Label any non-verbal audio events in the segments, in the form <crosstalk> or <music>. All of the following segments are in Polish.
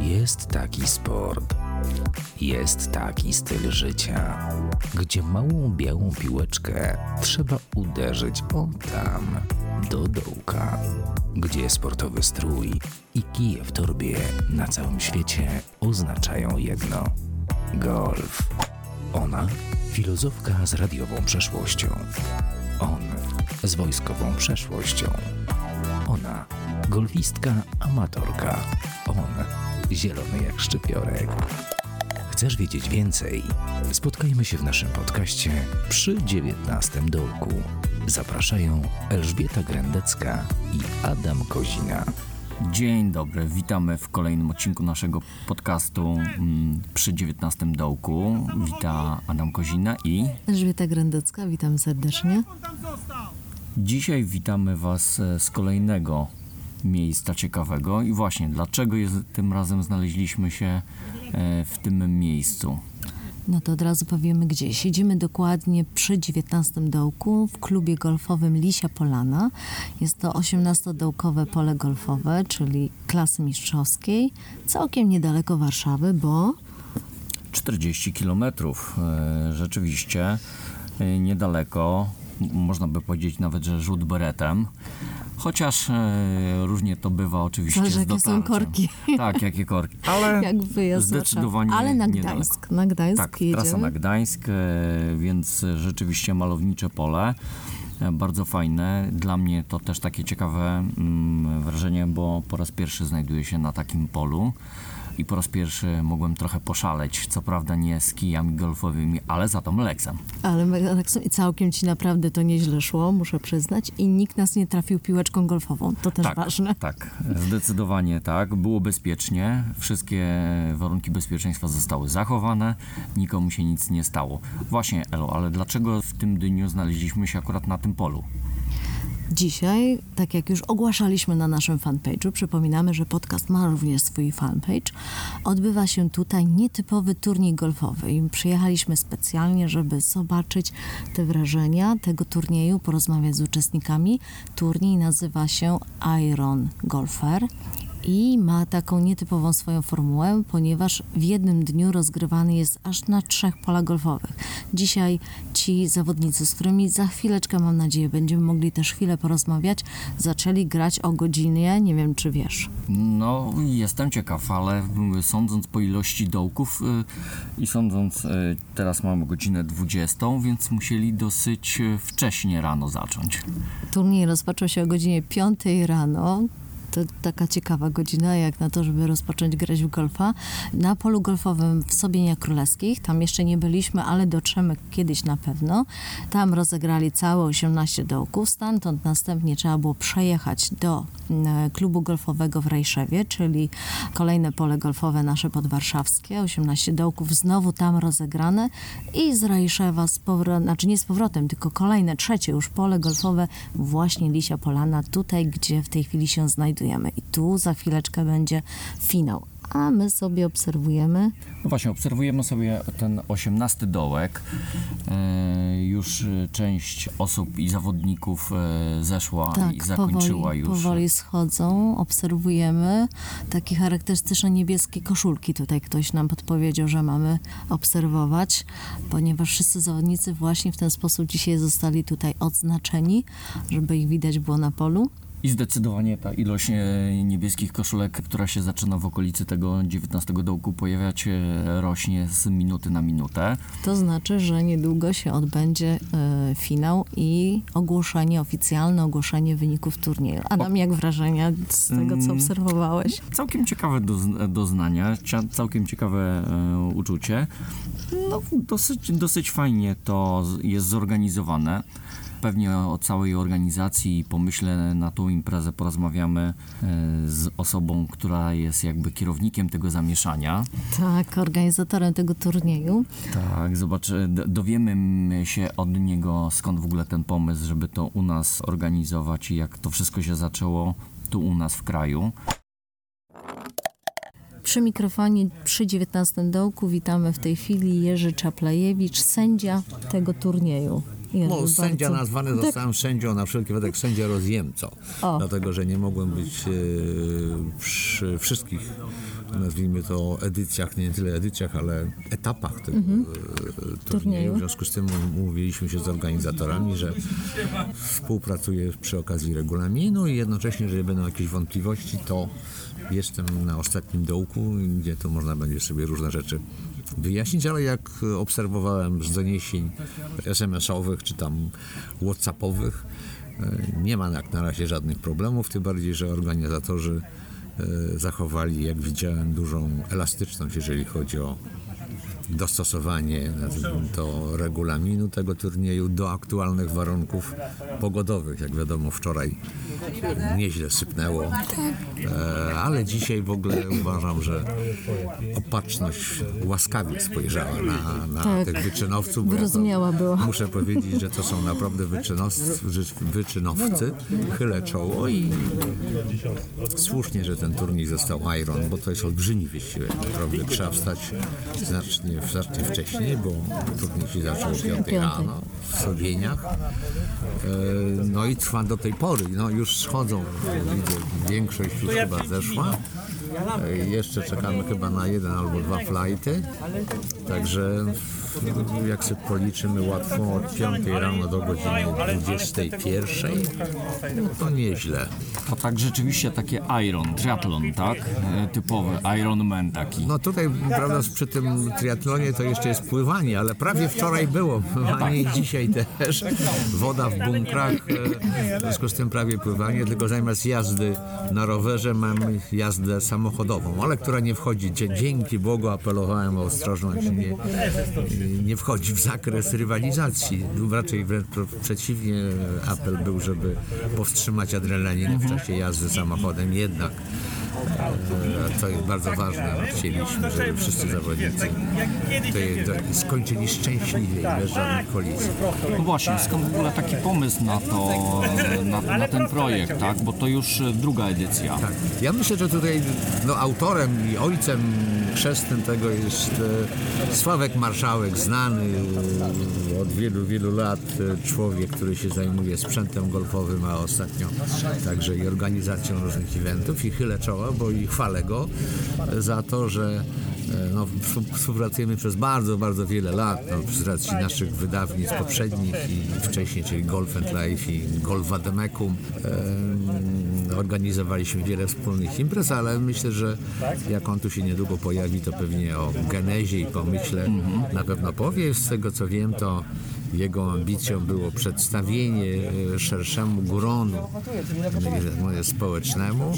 Jest taki sport, jest taki styl życia, gdzie małą białą piłeczkę trzeba uderzyć o tam, do dołka, gdzie sportowy strój i kije w torbie na całym świecie oznaczają jedno golf. Ona filozofka z radiową przeszłością. On z wojskową przeszłością. Ona golfistka amatorka. On zielony jak szczypiorek. Chcesz wiedzieć więcej? Spotkajmy się w naszym podcaście przy 19 dołku. Zapraszają Elżbieta Grendecka i Adam Kozina. Dzień dobry, witamy w kolejnym odcinku naszego podcastu mm, przy 19 dołku. Wita Adam Kozina i Elżbieta Grendecka, witam serdecznie. dzisiaj witamy Was e, z kolejnego miejsca ciekawego. I właśnie, dlaczego jest, tym razem znaleźliśmy się e, w tym miejscu? No to od razu powiemy gdzie. Siedzimy dokładnie przy 19 dołku w klubie golfowym Lisia Polana. Jest to 18-dołkowe pole golfowe, czyli klasy mistrzowskiej, całkiem niedaleko Warszawy, bo 40 kilometrów, e, rzeczywiście e, niedaleko, można by powiedzieć nawet, że rzut beretem. Chociaż e, różnie to bywa oczywiście Zależy, z jakie są korki. Tak, jakie korki. <laughs> Ale jak wyjazd zdecydowanie. Ale na niedaleko. Gdańsk. Na Gdańsk Tak, jedziemy. trasa na Gdańsk, e, więc rzeczywiście malownicze pole. e, Bardzo fajne. Dla mnie to też takie ciekawe mm, wrażenie, bo po raz pierwszy znajduję się na takim polu i po raz pierwszy mogłem trochę poszaleć. Co prawda nie z kijami golfowymi, ale za to Meleksem. Ale mega tak i całkiem ci naprawdę to nieźle szło, muszę przyznać. I nikt nas nie trafił piłeczką golfową. To też Tak, ważne. tak, zdecydowanie tak. Było bezpiecznie, wszystkie warunki bezpieczeństwa zostały zachowane, nikomu się nic nie stało. Właśnie, Elo, ale dlaczego w tym dniu znaleźliśmy się akurat na tym polu? Dzisiaj, tak jak już ogłaszaliśmy na naszym fanpage'u, przypominamy, że podcast ma również swój fanpage. Odbywa się tutaj nietypowy turniej golfowy i przyjechaliśmy specjalnie, żeby zobaczyć te wrażenia tego turnieju, porozmawiać z uczestnikami. Turniej nazywa się Iron Golfer. I ma taką nietypową swoją formułę, ponieważ w jednym dniu rozgrywany jest aż na trzech polach golfowych. Dzisiaj ci zawodnicy, z którymi za chwileczkę, mam nadzieję, będziemy mogli też chwilę porozmawiać, zaczęli grać o godzinie, nie wiem czy wiesz. No, jestem ciekaw, ale y, sądząc po ilości dołków y, i sądząc, y, teraz mamy godzinę 20, więc musieli dosyć y, wcześnie rano zacząć. Turniej rozpoczął się o godzinie 5 rano. To taka ciekawa godzina, jak na to, żeby rozpocząć grać w golfa. Na polu golfowym w Sobieniach Królewskich, tam jeszcze nie byliśmy, ale dotrzemy kiedyś na pewno. Tam rozegrali całe 18 dołków, stamtąd następnie trzeba było przejechać do mm, klubu golfowego w Rajszewie, czyli kolejne pole golfowe nasze podwarszawskie, 18 dołków znowu tam rozegrane i z Rajszewa z powrotem, znaczy nie z powrotem, tylko kolejne, trzecie już pole golfowe właśnie Lisia Polana, tutaj gdzie w tej chwili się znajdujemy i tu za chwileczkę będzie finał. A my sobie obserwujemy No właśnie, obserwujemy sobie ten 18 dołek. E, już y, część osób i zawodników e, zeszła i Tak, zakończyła powoli, już. powoli schodzą, obserwujemy takie charakterystyczne niebieskie koszulki. Tutaj ktoś nam podpowiedział, że mamy obserwować, ponieważ wszyscy zawodnicy właśnie w ten sposób dzisiaj zostali tutaj odznaczeni, żeby ich widać było na polu. I zdecydowanie ta ilość e, niebieskich koszulek, która się zaczyna w okolicy tego 19 dołku pojawiać, e, rośnie z minuty na minutę. To znaczy, że niedługo się odbędzie e, finał i ogłoszenie, oficjalne ogłoszenie wyników turnieju. Adam, jak wrażenia z tego, co Mm. obserwowałeś? Całkiem ciekawe doz- doznania, całkiem ciekawe e, uczucie. No, dosyć, dosyć fajnie to jest zorganizowane. Pewnie o całej organizacji i pomyśle na tą imprezę porozmawiamy e, z osobą, która jest jakby kierownikiem tego zamieszania. Tak, organizatorem tego turnieju. Tak, zobaczy, d- dowiemy się od niego skąd w ogóle ten pomysł, żeby to u nas organizować i jak to wszystko się zaczęło tu u nas w kraju. Przy mikrofonie przy 19 dołku witamy w tej chwili Jerzy Czaplajewicz, sędzia tego turnieju. Jerzy, No, sędzia bardzo- nazwany zostałem sędzią na wszelki wypadek sędzia rozjemco. O. Dlatego, że nie mogłem być e, przy wszystkich nazwijmy to edycjach, nie tyle edycjach, ale etapach tego e, turnieju. Turnieju. W związku z tym umówiliśmy się z organizatorami, że współpracuję przy okazji regulaminu i jednocześnie, jeżeli będą jakieś wątpliwości, to jestem na ostatnim dołku, gdzie to można będzie sobie różne rzeczy wyjaśnić, ale jak obserwowałem z doniesień SMS-owych czy tam WhatsAppowych, e, nie ma jak na razie żadnych problemów, tym bardziej, że organizatorzy e, zachowali, jak widziałem, dużą elastyczność, jeżeli chodzi o dostosowanie to regulaminu tego turnieju do aktualnych warunków pogodowych. Jak wiadomo, wczoraj nieźle sypnęło, e, ale dzisiaj w ogóle uważam, że opatrzność łaskawie spojrzała na, na Tak. tych wyczynowców. ja Wyrozumiała była. Muszę powiedzieć, że to są naprawdę wyczynowcy, wyczynowcy. Chylę czoło i słusznie, że ten turniej został Iron, bo to jest olbrzymi wysiłek. Naprawdę trzeba wstać znacznie, znacznie wcześniej, bo turniej się zaczął o 5 Piątej. rano w Sowieniach. E, No i trwa do tej pory. No już schodzą, widzę, większość już chyba zeszła. E, Jeszcze czekamy chyba na jeden albo dwa flighty. Także jak sobie policzymy łatwo od 5 rano do godziny 21, no to nieźle. To tak rzeczywiście takie Iron, triatlon, tak? E, Typowy Ironman taki. No tutaj, prawda, przy tym triatlonie to jeszcze jest pływanie, ale prawie wczoraj było <laughs> pływanie i dzisiaj też. Woda w bunkrach, e, w związku z tym prawie pływanie, tylko zamiast jazdy na rowerze mamy jazdę samochodową, ale która nie wchodzi, dzięki Bogu apelowałem o ostrożność, nie, nie wchodzi w zakres rywalizacji. Raczej wręcz przeciwnie, apel był, żeby powstrzymać adrenalinę w czasie jazdy samochodem, jednak E, To jest bardzo ważne. Chcieliśmy, żeby wszyscy zawodnicy skończyli szczęśliwie i bez żadnych kolizji. No właśnie, skąd w ogóle taki pomysł na to, na, na ten projekt, tak? Bo to już e, druga edycja. Tak. Ja myślę, że tutaj no, autorem i ojcem chrzestnym tego jest e, Sławek Marszałek, znany od wielu, wielu lat człowiek, który się zajmuje sprzętem golfowym, a ostatnio także i organizacją różnych eventów i chylę czoła, bo i chwalę go e, za to, że e, no, współ- współpracujemy przez bardzo, bardzo wiele lat no, z racji naszych wydawnictw poprzednich i wcześniej, czyli Golf and Life i Golf Vademecum. Em, Organizowaliśmy wiele wspólnych imprez, ale myślę, że jak on tu się niedługo pojawi, to pewnie o genezie i pomyśle na pewno powie. Z tego co wiem, to jego ambicją było przedstawienie e, szerszemu gronu e, społecznemu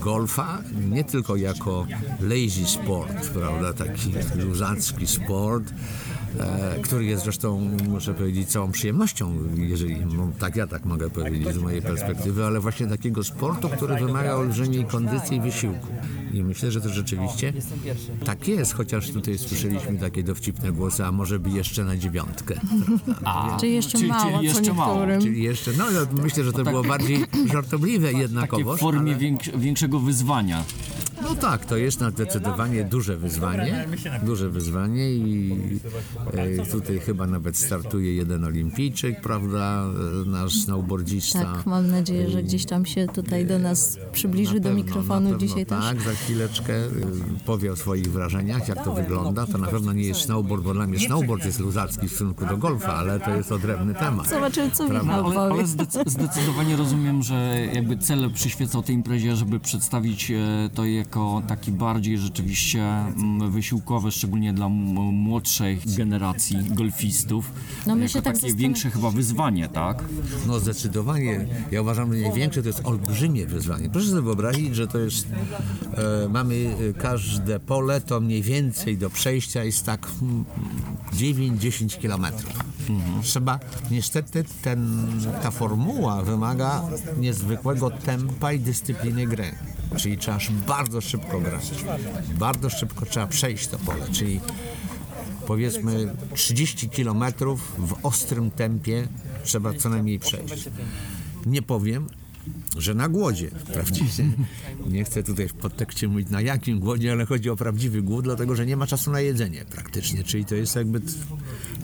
golfa nie tylko jako lazy sport, prawda, taki luzacki sport, który jest zresztą, muszę powiedzieć, całą przyjemnością, jeżeli no, tak ja tak mogę powiedzieć z mojej perspektywy, ale właśnie takiego sportu, który wymaga olbrzymiej kondycji i wysiłku. I myślę, że to rzeczywiście tak jest, chociaż tutaj słyszeliśmy takie dowcipne głosy, a może by jeszcze na dziewiątkę. A, <laughs> Czy jeszcze czyli, mało, czyli jeszcze co mało. niektórym. Czyli jeszcze, no no, myślę, że to było bardziej <laughs> żartobliwe Takie jednakowoż. w formie ale- większ, większego wyzwania. No tak, to jest na zdecydowanie duże wyzwanie. Duże wyzwanie i e, tutaj chyba nawet startuje jeden olimpijczyk, prawda, e, nasz snowboardzista. Tak, mam nadzieję, że gdzieś tam się tutaj do nas przybliży Na do pewno, mikrofonu pewno dzisiaj też. Tak, za chwileczkę powie o swoich wrażeniach, jak to wygląda. To na pewno nie jest snowboard, bo dla mnie snowboard jest luzacki w stosunku do golfa, ale to jest odrębny temat. Zobaczymy, co Michał Ale, ale powie. zdec- zdecydowanie rozumiem, że jakby cel przyświecał tej imprezie, żeby przedstawić e, to jako taki bardziej rzeczywiście mm, wysiłkowy, szczególnie dla młodszej generacji golfistów. No my jako się tak takie zastan- większe chyba wyzwanie, tak? No zdecydowanie. Ja uważam, że największe to jest olbrzymie wyzwanie. Proszę sobie wyobrazić, że to jest, e, mamy e, każde pole, to mniej więcej do przejścia jest tak mm, 9-10 kilometrów. Trzeba, niestety ten, ta formuła wymaga niezwykłego tempa i dyscypliny gry. Czyli trzeba bardzo szybko grać. Bardzo szybko trzeba przejść to pole, czyli powiedzmy 30 km w ostrym tempie trzeba co najmniej przejść. Nie powiem, że na głodzie. Prawdziwie nie chcę tutaj w podtekście mówić na jakim głodzie, ale chodzi o prawdziwy głód, dlatego że nie ma czasu na jedzenie praktycznie, czyli to jest jakby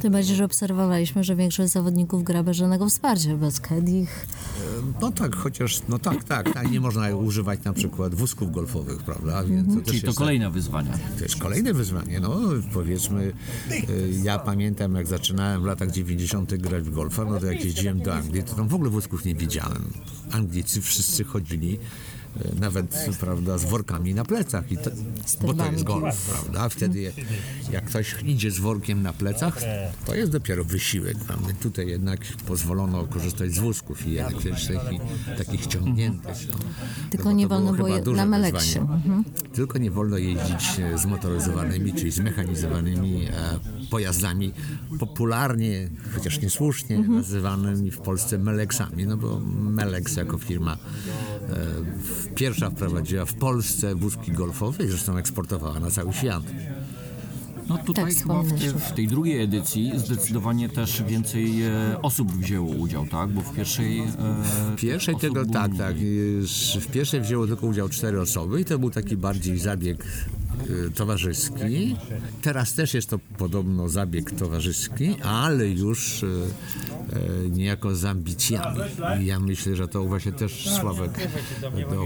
Tym bardziej, że obserwowaliśmy, że większość zawodników gra bez żadnego wsparcia, bez kedich. No tak, chociaż, no tak, tak, tak, nie można używać na przykład wózków golfowych, prawda? Więc to też Czyli to jest kolejne wyzwanie. To jest kolejne wyzwanie. No, powiedzmy, y, ja pamiętam, jak zaczynałem w latach 90. grać w golfa, no to jak jeździłem do Anglii, to tam w ogóle wózków nie widziałem. Anglicy wszyscy chodzili nawet, prawda, z workami na plecach. I to, bo to jest golf, prawda? Wtedy jak ktoś idzie z workiem na plecach, to jest dopiero wysiłek. Prawda? Tutaj jednak pozwolono korzystać z wózków i elektrycznych i takich ciągniętych. No. Tylko bo nie wolno było duże na Meleksie. Mhm. Tylko nie wolno jeździć e, zmotoryzowanymi, czyli zmechanizowanymi e, pojazdami, popularnie, chociaż niesłusznie, Mhm. nazywanymi w Polsce Meleksami, no bo Melex jako firma e, pierwsza wprowadziła w Polsce wózki golfowe i zresztą eksportowała na cały świat. No tutaj Tak, chyba w, te, w tej drugiej edycji zdecydowanie też więcej e, osób wzięło udział, tak? Bo w pierwszej... E, W pierwszej tego, tak, mniej. tak. W pierwszej wzięło tylko udział cztery osoby i to był taki bardziej zabieg y, towarzyski. Teraz też jest to podobno zabieg towarzyski, ale już niejako z ambicjami. I ja myślę, że to właśnie też Sławek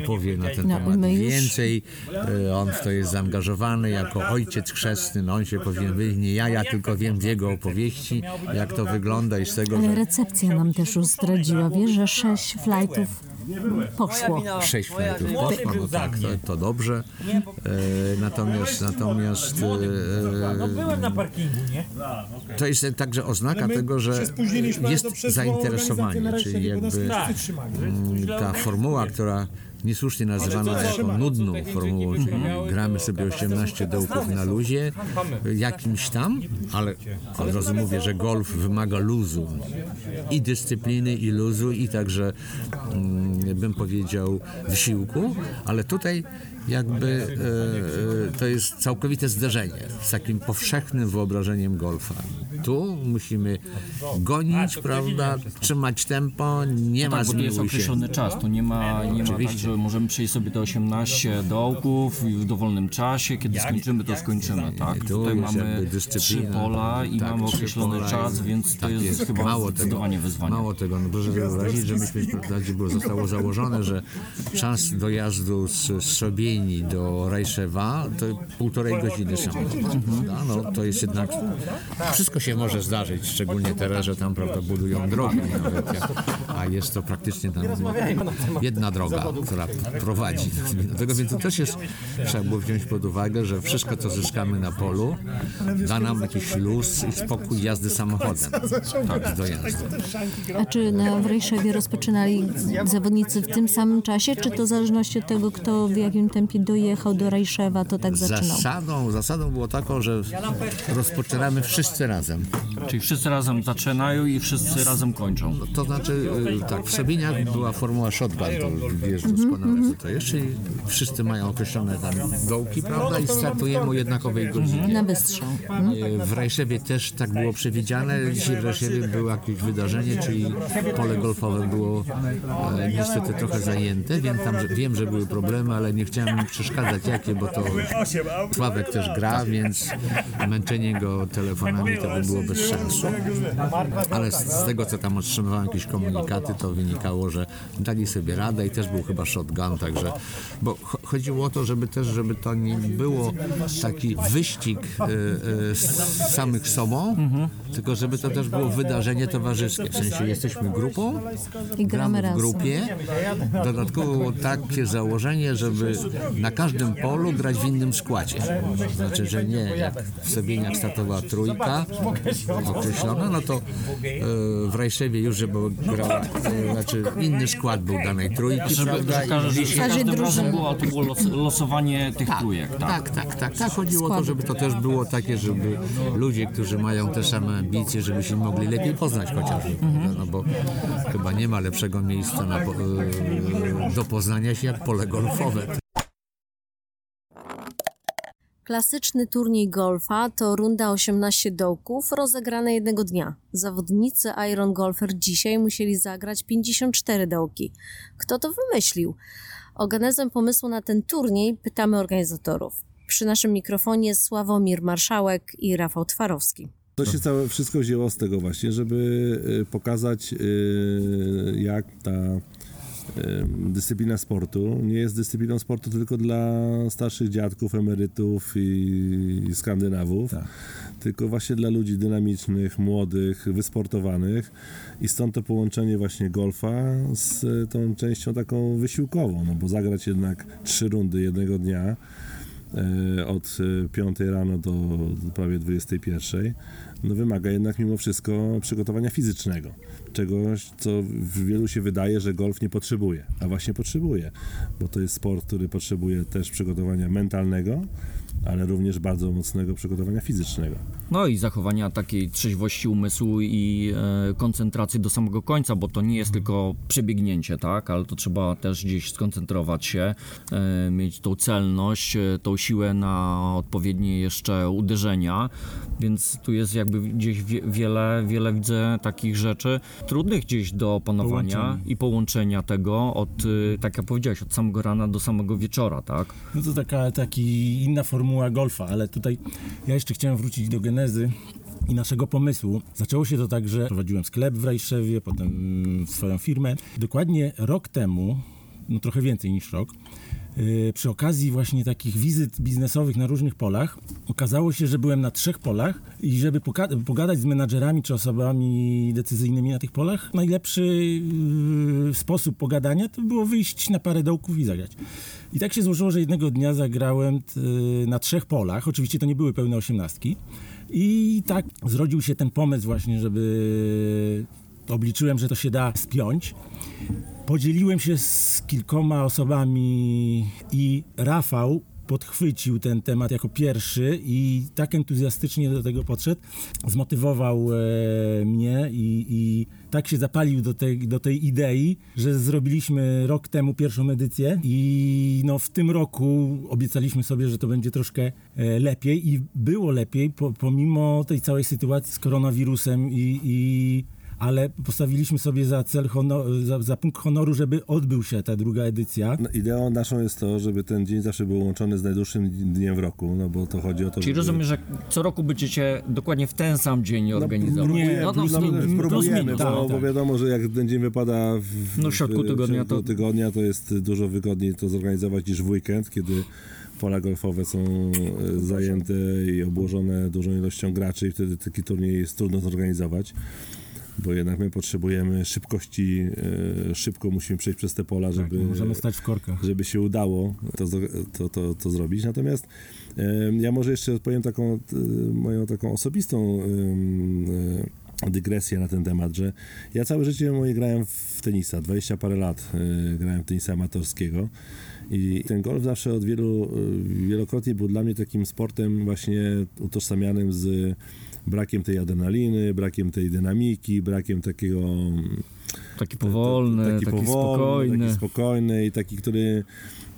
opowie na ten No, temat już- więcej. On w to jest zaangażowany jako ojciec chrzestny. No on się powinien wyjść, nie ja, ja tylko wiem z jego opowieści, jak to wygląda i z tego, Ale recepcja nam też już zdradziła, wiesz, że sześć flightów poszło. Sześć flightów poszło, no tak, to, to dobrze. E, natomiast natomiast No byłem na e, parkingu, nie? to jest także oznaka tego, że jest zainteresowanie, czyli jakby mm, ta formuła, która niesłusznie nazywana jako nudną formułą, gramy sobie 18 dołków na luzie, jakimś tam, ale od razu mówię, że golf wymaga luzu. I dyscypliny, i luzu, i także mm, bym powiedział wysiłku, ale tutaj jakby e, e, to jest całkowite zderzenie z takim powszechnym wyobrażeniem golfa. Tu musimy gonić, prawda, trzymać tempo, nie ma Tak, bo to jest zmiłuj się. określony czas, to nie ma, nie ma tak, że możemy przejść sobie te 18 dołków i w dowolnym czasie, kiedy skończymy, to skończymy, tak? Tu Tutaj jest mamy trzy pola i Tak, mamy określony czas, więc to tak jest, chyba mało tego, zdecydowanie wyzwanie. Mało tego, no proszę sobie wyobrazić, że myśmy, było, zostało założone, że czas dojazdu z, Sobieni do Rajszewa to półtorej godziny samochodem. prawda? No, to jest jednak, wszystko się może zdarzyć, szczególnie teraz, że tam prawda, budują drogi nawet, a jest to praktycznie tam jedna droga, która prowadzi. Do tego więc to też jest, trzeba było wziąć pod uwagę, że wszystko, co zyskamy na polu, da nam jakiś luz i spokój jazdy samochodem. Tak, z dojazdu. A czy na w Rejszewie rozpoczynali zawodnicy w tym samym czasie, czy to w zależności od tego, kto w jakim tempie dojechał do Rejszewa, to tak zaczynał? Zasadą, zasadą było taką, że rozpoczynamy wszyscy razem. Czyli wszyscy razem zaczynają i wszyscy razem kończą. To znaczy, y, tak, w Sobieniach była formuła shotgun, to wiesz doskonale co to jest, czyli wszyscy mają określone tam dołki, prawda, i startujemy o jednakowej godzinie. Na wystrzał. Y, W Rajszewie też tak było przewidziane. Dzisiaj w Rajszewie było jakieś wydarzenie, czyli pole golfowe było e, niestety trochę zajęte. Wiem, tam, że, wiem, że były problemy, ale nie chciałem im przeszkadzać jakie, bo to Sławek też gra, więc męczenie go telefonami to by było bez sensu. Ale z, z tego, co tam otrzymywałem jakieś komunikaty, to wynikało, że dali sobie radę i też był chyba shotgun, także, bo cho- chodziło o to, żeby też, żeby to nie było taki wyścig y, y, z samych sobą, tylko żeby to też było wydarzenie towarzyskie, w sensie jesteśmy grupą, I gramy w razem. grupie. Dodatkowo było takie założenie, żeby na każdym polu grać w innym składzie. Znaczy, że nie jak w Sobieniach startowała trójka określona, no to e, w Rajszewie już, żeby grała, e, znaczy inny skład był danej trójki, Żeby, prawda? że drużyny. razem było, to było los, losowanie tych trójek, tak? Tak, tak, tak, tak. Chodziło o to, żeby to też było takie, żeby ludzie, którzy mają te same ambicje, żeby się mogli lepiej poznać chociażby. prawda? No bo chyba nie ma lepszego miejsca na, e, do poznania się jak pole golfowe. Klasyczny turniej golfa to runda 18 dołków rozegrane jednego dnia. Zawodnicy Iron Golfer dzisiaj musieli zagrać 54 dołki. Kto to wymyślił? O genezę pomysłu na ten turniej pytamy organizatorów. Przy naszym mikrofonie Sławomir Marszałek i Rafał Twarowski. To się całe wszystko wzięło z tego właśnie, żeby y, pokazać y, jak ta dyscyplina sportu nie jest dyscypliną sportu tylko dla starszych dziadków, emerytów i, i skandynawów, tylko właśnie dla ludzi dynamicznych, młodych, wysportowanych. I stąd to połączenie właśnie golfa z tą częścią taką wysiłkową, no bo zagrać jednak trzy rundy jednego dnia e, od e, 5 rano do do prawie 21, no wymaga jednak mimo wszystko przygotowania fizycznego. Czegoś, co wielu się wydaje, że golf nie potrzebuje, a właśnie potrzebuje, bo to jest sport, który potrzebuje też przygotowania mentalnego, ale również bardzo mocnego przygotowania fizycznego. No i zachowania takiej trzeźwości umysłu i e, koncentracji do samego końca, bo to nie jest tylko przebiegnięcie, tak, ale to trzeba też gdzieś skoncentrować się, e, mieć tą celność, e, tą siłę na odpowiednie jeszcze uderzenia, więc tu jest jakby gdzieś wie, wiele, wiele widzę takich rzeczy trudnych gdzieś do opanowania i połączenia tego od, tak jak powiedziałeś, od samego rana do samego wieczora, tak? No to taka taki inna formuła golfa, ale tutaj ja jeszcze chciałem wrócić do genezy i naszego pomysłu. Zaczęło się to tak, że prowadziłem sklep w Rajszewie, potem swoją firmę. Dokładnie rok temu, no trochę więcej niż rok, przy okazji właśnie takich wizyt biznesowych na różnych polach, okazało się, że byłem na trzech polach i żeby pogadać z menadżerami czy osobami decyzyjnymi na tych polach, najlepszy yy, sposób pogadania to było wyjść na parę dołków i zagrać. I tak się złożyło, że jednego dnia zagrałem t, na trzech polach. Oczywiście to nie były pełne osiemnastki. I tak zrodził się ten pomysł właśnie, żeby obliczyłem, że to się da spiąć. Podzieliłem się z kilkoma osobami i Rafał podchwycił ten temat jako pierwszy i tak entuzjastycznie do tego podszedł, zmotywował e, mnie i, i tak się zapalił do tej, do tej idei, że zrobiliśmy rok temu pierwszą edycję i no w tym roku obiecaliśmy sobie, że to będzie troszkę e, lepiej i było lepiej po, pomimo tej całej sytuacji z koronawirusem i, i ale postawiliśmy sobie za cel, honor, za, za punkt honoru, żeby odbył się ta druga edycja. No, ideą naszą jest to, żeby ten dzień zawsze był łączony z najdłuższym dniem w roku, no bo to chodzi o to, Czyli żeby... rozumiem, że co roku będziecie dokładnie w ten sam dzień organizować? nie, no, no, plus no, minus, plus Próbujemy, minus. bo, tak, bo wiadomo, że jak ten dzień wypada w, No, w środku tygodnia w środku to- tygodnia, to jest dużo wygodniej to zorganizować niż w weekend, kiedy pola golfowe są e, zajęte i obłożone dużą ilością graczy i wtedy taki turniej jest trudno zorganizować. Bo jednak my potrzebujemy szybkości, e, szybko musimy przejść przez te pola, Tak, żeby, możemy stać w korkach. żeby się udało to, to, to, to zrobić. Natomiast ja może jeszcze odpowiem taką e, moją taką osobistą e, dygresję na ten temat, że ja całe życie moje grałem w tenisa, 20 parę lat grałem w tenisa amatorskiego i ten golf zawsze od wielu, wielokrotnie był dla mnie takim sportem właśnie utożsamianym z brakiem tej adrenaliny, brakiem tej dynamiki, brakiem takiego Taki powolny, taki, taki, powolny, spokojny. taki spokojny i taki, który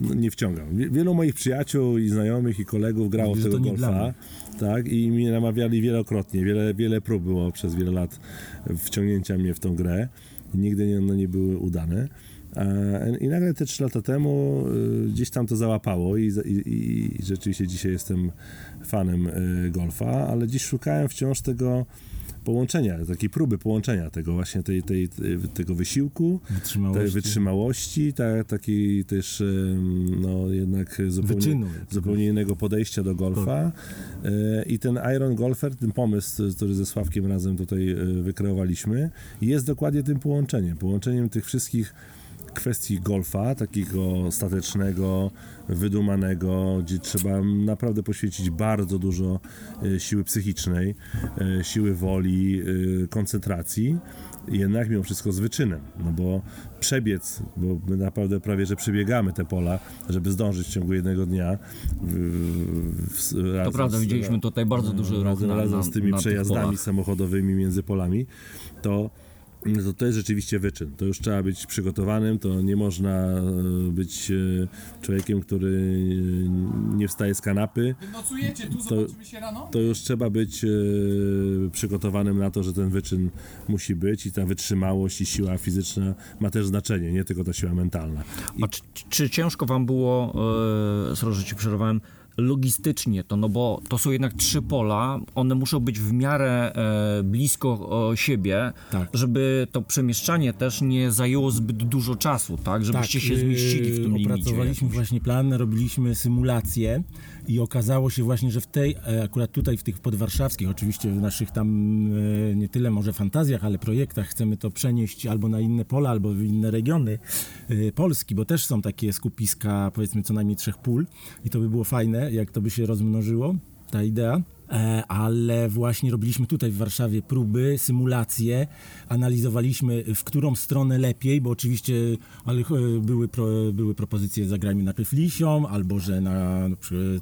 no, nie wciągał. Wie- Wielu moich przyjaciół i znajomych i kolegów grało w tego golfa. Tak, i mnie namawiali wielokrotnie. Wiele, wiele prób było przez wiele lat wciągnięcia mnie w tą grę. I nigdy nie, one nie były udane. I nagle te trzy lata temu y, gdzieś tam to załapało i, i, i, rzeczywiście dzisiaj jestem fanem y, golfa, ale dziś szukałem wciąż tego połączenia, takiej próby połączenia tego właśnie tej, tej, tego wysiłku, Wytrzymałości. tej wytrzymałości, ta, takiej też em, no jednak zupełnie, Wyczynu. zupełnie innego podejścia do golfa E, i ten Iron Golfer, ten pomysł, który ze Sławkiem razem tutaj wykreowaliśmy jest dokładnie tym połączeniem, połączeniem tych wszystkich kwestii golfa, takiego statecznego, wydumanego, gdzie trzeba naprawdę poświęcić bardzo dużo e, siły psychicznej, e, siły woli, e, koncentracji, jednak mimo wszystko z wyczynem, no bo przebiec, bo my naprawdę prawie, że przebiegamy te pola, żeby zdążyć w ciągu jednego dnia. W, To razem prawda, z- widzieliśmy tutaj bardzo duży ruch razem, na, razem z tymi na przejazdami samochodowymi między polami, to no to, to jest rzeczywiście wyczyn. To już trzeba być przygotowanym, to nie można e, być e, człowiekiem, który e, nie wstaje z kanapy. Nocujecie tu, To- zobaczymy się rano? To już trzeba być przygotowanym na to, że ten wyczyn musi być i ta wytrzymałość i siła fizyczna ma też znaczenie, nie tylko ta siła mentalna. I A czy, czy ciężko wam było, e, sorry, że ci przerwałem, logistycznie to, no bo to są jednak trzy pola, one muszą być w miarę e, blisko siebie, Tak. żeby to przemieszczanie też nie zajęło zbyt dużo czasu, tak? Żebyście się yy, zmieścili w tym limicie. Opracowaliśmy jakimś. właśnie plan, robiliśmy symulację i okazało się właśnie, że w tej, e, akurat tutaj w tych podwarszawskich, oczywiście w naszych tam e, nie tyle może fantazjach, ale projektach chcemy to przenieść albo na inne pola, albo w inne regiony e, Polski, bo też są takie skupiska powiedzmy co najmniej trzech pól i to by było fajne, jak to by się rozmnożyło, ta idea. E, ale właśnie robiliśmy tutaj w Warszawie próby, symulacje, analizowaliśmy w którą stronę lepiej, bo oczywiście ale, e, były, pro, były propozycje zagrajmy najpierw Lisią, albo że na,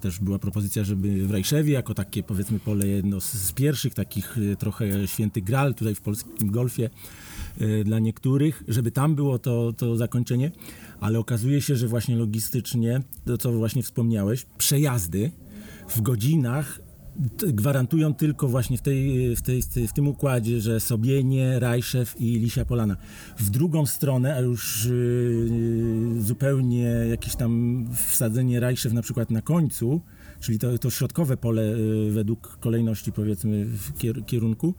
też była propozycja, żeby w Rajszewie jako takie powiedzmy pole jedno z, pierwszych takich e, trochę święty gral tutaj w polskim golfie dla niektórych, żeby tam było to, to zakończenie, ale okazuje się, że właśnie logistycznie, to co właśnie wspomniałeś, przejazdy w godzinach gwarantują tylko właśnie w, tej, w, tej, w tym układzie, że Sobienie, Rajszew i Lisia Polana. W drugą stronę, a już yy, zupełnie jakieś tam wsadzenie Rajszew na przykład na końcu, czyli to, to środkowe pole yy, według kolejności powiedzmy kier, kierunku,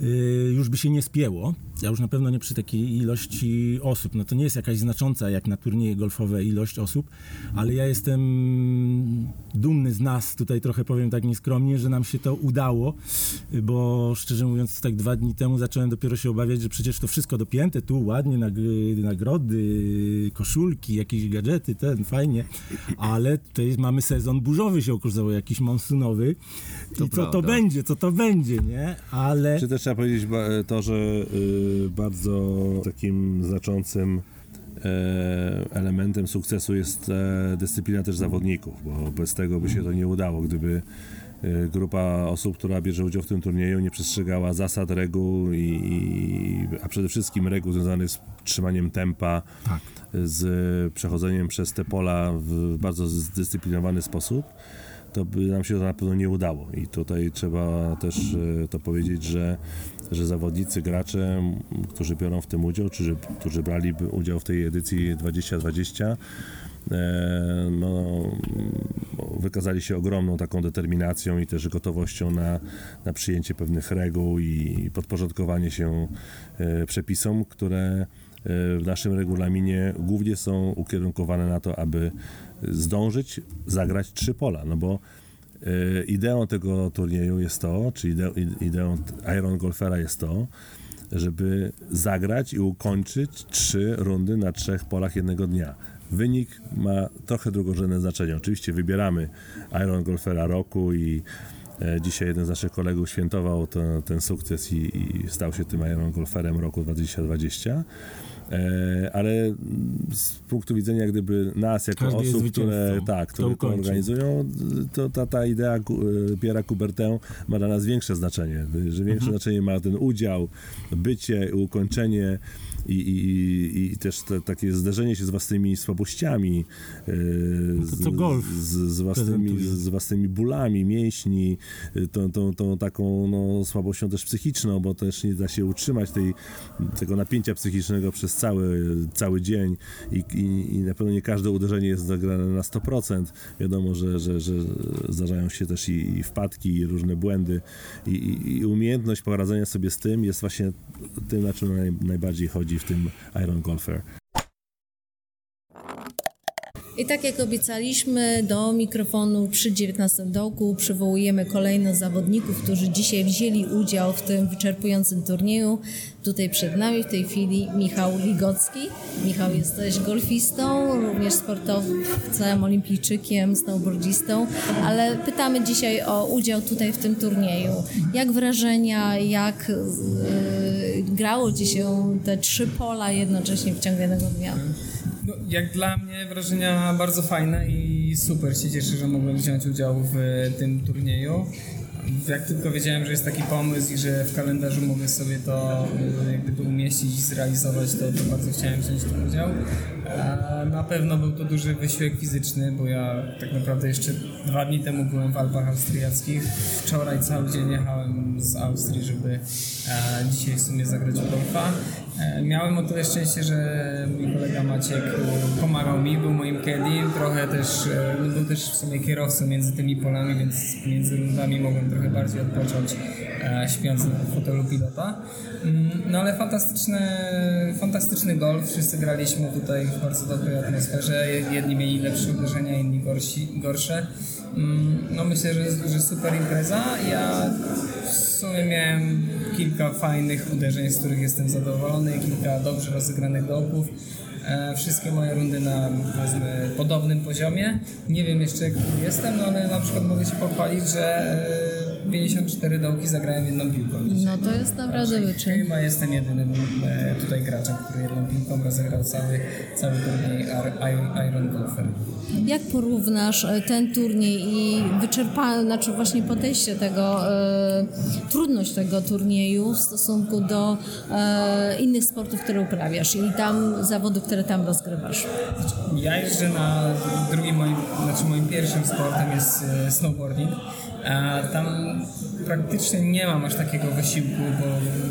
yy, już by się nie spięło, a już na pewno nie przy takiej ilości osób. No to nie jest jakaś znacząca jak na turnieje golfowe ilość osób, ale ja jestem dumny z nas, tutaj trochę powiem tak nieskromnie, że nam się to udało, bo szczerze mówiąc tak dwa dni temu zacząłem dopiero się obawiać, że przecież to wszystko dopięte tu, ładnie, nag- nagrody, koszulki, jakieś gadżety, ten, fajnie, ale tutaj mamy sezon burzowy się okazało, jakiś monsunowy i co to prawda. będzie, co to będzie, nie? Ale... Czy też trzeba powiedzieć ba- to, że y, bardzo takim znaczącym e, elementem sukcesu jest e, dyscyplina też zawodników, bo bez tego by się to nie udało, gdyby e, grupa osób, która bierze udział w tym turnieju nie przestrzegała zasad, reguł, i, i, a przede wszystkim reguł związanych z trzymaniem tempa, Tak. z przechodzeniem przez te pola w bardzo zdyscyplinowany sposób, to by nam się to na pewno nie udało. I tutaj trzeba też e, to powiedzieć, że, że zawodnicy, gracze, którzy biorą w tym udział, czy którzy brali udział w tej edycji 2020, e, no, m, wykazali się ogromną taką determinacją i też gotowością na, na przyjęcie pewnych reguł i podporządkowanie się e, przepisom, które e, w naszym regulaminie głównie są ukierunkowane na to, aby zdążyć zagrać trzy pola, no bo e, ideą tego turnieju jest to, czy ide, ide- ideą Iron Golfera jest to, żeby zagrać i ukończyć trzy rundy na trzech polach jednego dnia. Wynik ma trochę drugorzędne znaczenie. Oczywiście wybieramy Iron Golfera roku i e, dzisiaj jeden z naszych kolegów świętował to, ten sukces i, i stał się tym Iron Golferem roku 2020. E, ale z punktu widzenia gdyby nas jako Każdy osób, które, tak, które to organizują, to ta, ta idea e, Pierre'a Coubertin ma dla nas większe znaczenie, że większe Mhm. znaczenie ma ten udział, bycie, ukończenie i, i, i- też te, takie zderzenie się z własnymi słabościami, e, co golf z, z, własnymi, z własnymi bólami mięśni, tą, tą, tą taką no, słabością też psychiczną, bo też nie da się utrzymać tej, tego napięcia psychicznego przez cały, cały dzień i, i, i na pewno nie każde uderzenie jest zagrane na 100%. Wiadomo, że, że, że zdarzają się też i, i wpadki, i różne błędy i, i, umiejętność poradzenia sobie z tym jest właśnie tym, na czym naj, najbardziej chodzi w tym Iron Golfer. I tak jak obiecaliśmy, do mikrofonu przy 19 dołku przywołujemy kolejno zawodników, którzy dzisiaj wzięli udział w tym wyczerpującym turnieju. Tutaj przed nami w tej chwili Michał Ligocki. Michał, jesteś golfistą, również sportowcem, olimpijczykiem, snowboardzistą, ale pytamy dzisiaj o udział tutaj w tym turnieju. Jak wrażenia, jak yy, grało Ci się te trzy pola jednocześnie w ciągu jednego dnia? No, jak dla mnie wrażenia bardzo fajne i super się cieszę, że mogłem wziąć udział w tym turnieju. jak tylko wiedziałem, że jest taki pomysł i że w kalendarzu mogę sobie to y, jak gdyby umieścić i zrealizować, to, to bardzo chciałem wziąć w tym udział. A na pewno był to duży wysiłek fizyczny, bo ja tak naprawdę jeszcze dwa dni temu byłem w Alpach Austriackich. Wczoraj cały dzień jechałem z Austrii, żeby e, dzisiaj w sumie zagrać w golfa. E, miałem o tyle szczęście, że mój kolega Maciek e, pomagał mi, był moim caddim, trochę też, e, no, był też w sumie kierowcą między tymi polami, więc między rundami mogłem trochę bardziej odpocząć, śpiąc na fotelu pilota. Mm, No ale fantastyczny, fantastyczny golf, wszyscy graliśmy tutaj w bardzo dobrej atmosferze, jedni mieli lepsze uderzenia, inni gorsi, gorsze. Mm, No myślę, że, że super impreza. Ja w sumie miałem kilka fajnych uderzeń, z których jestem zadowolony, kilka dobrze rozegranych dołków. E, Wszystkie moje rundy na powiedzmy podobnym poziomie. Nie wiem jeszcze jaki jestem, no ale na przykład mogę się pochwalić, że e, 54 dołki zagrałem jedną piłką. No to jest naprawdę wyczyn. Chyba jestem jedynym e, tutaj graczem, który jedną piłką rozegrał cały, cały turniej Iron Golfer. Jak porównasz e, ten turniej i wyczerpanie, znaczy właśnie podejście tego, e, trudność tego turnieju w stosunku do e, innych sportów, które uprawiasz i tam zawodów, które tam rozgrywasz? Ja jeżdżę na drugim moim, znaczy moim pierwszym sportem jest e, snowboarding. A tam praktycznie nie mam aż takiego wysiłku, bo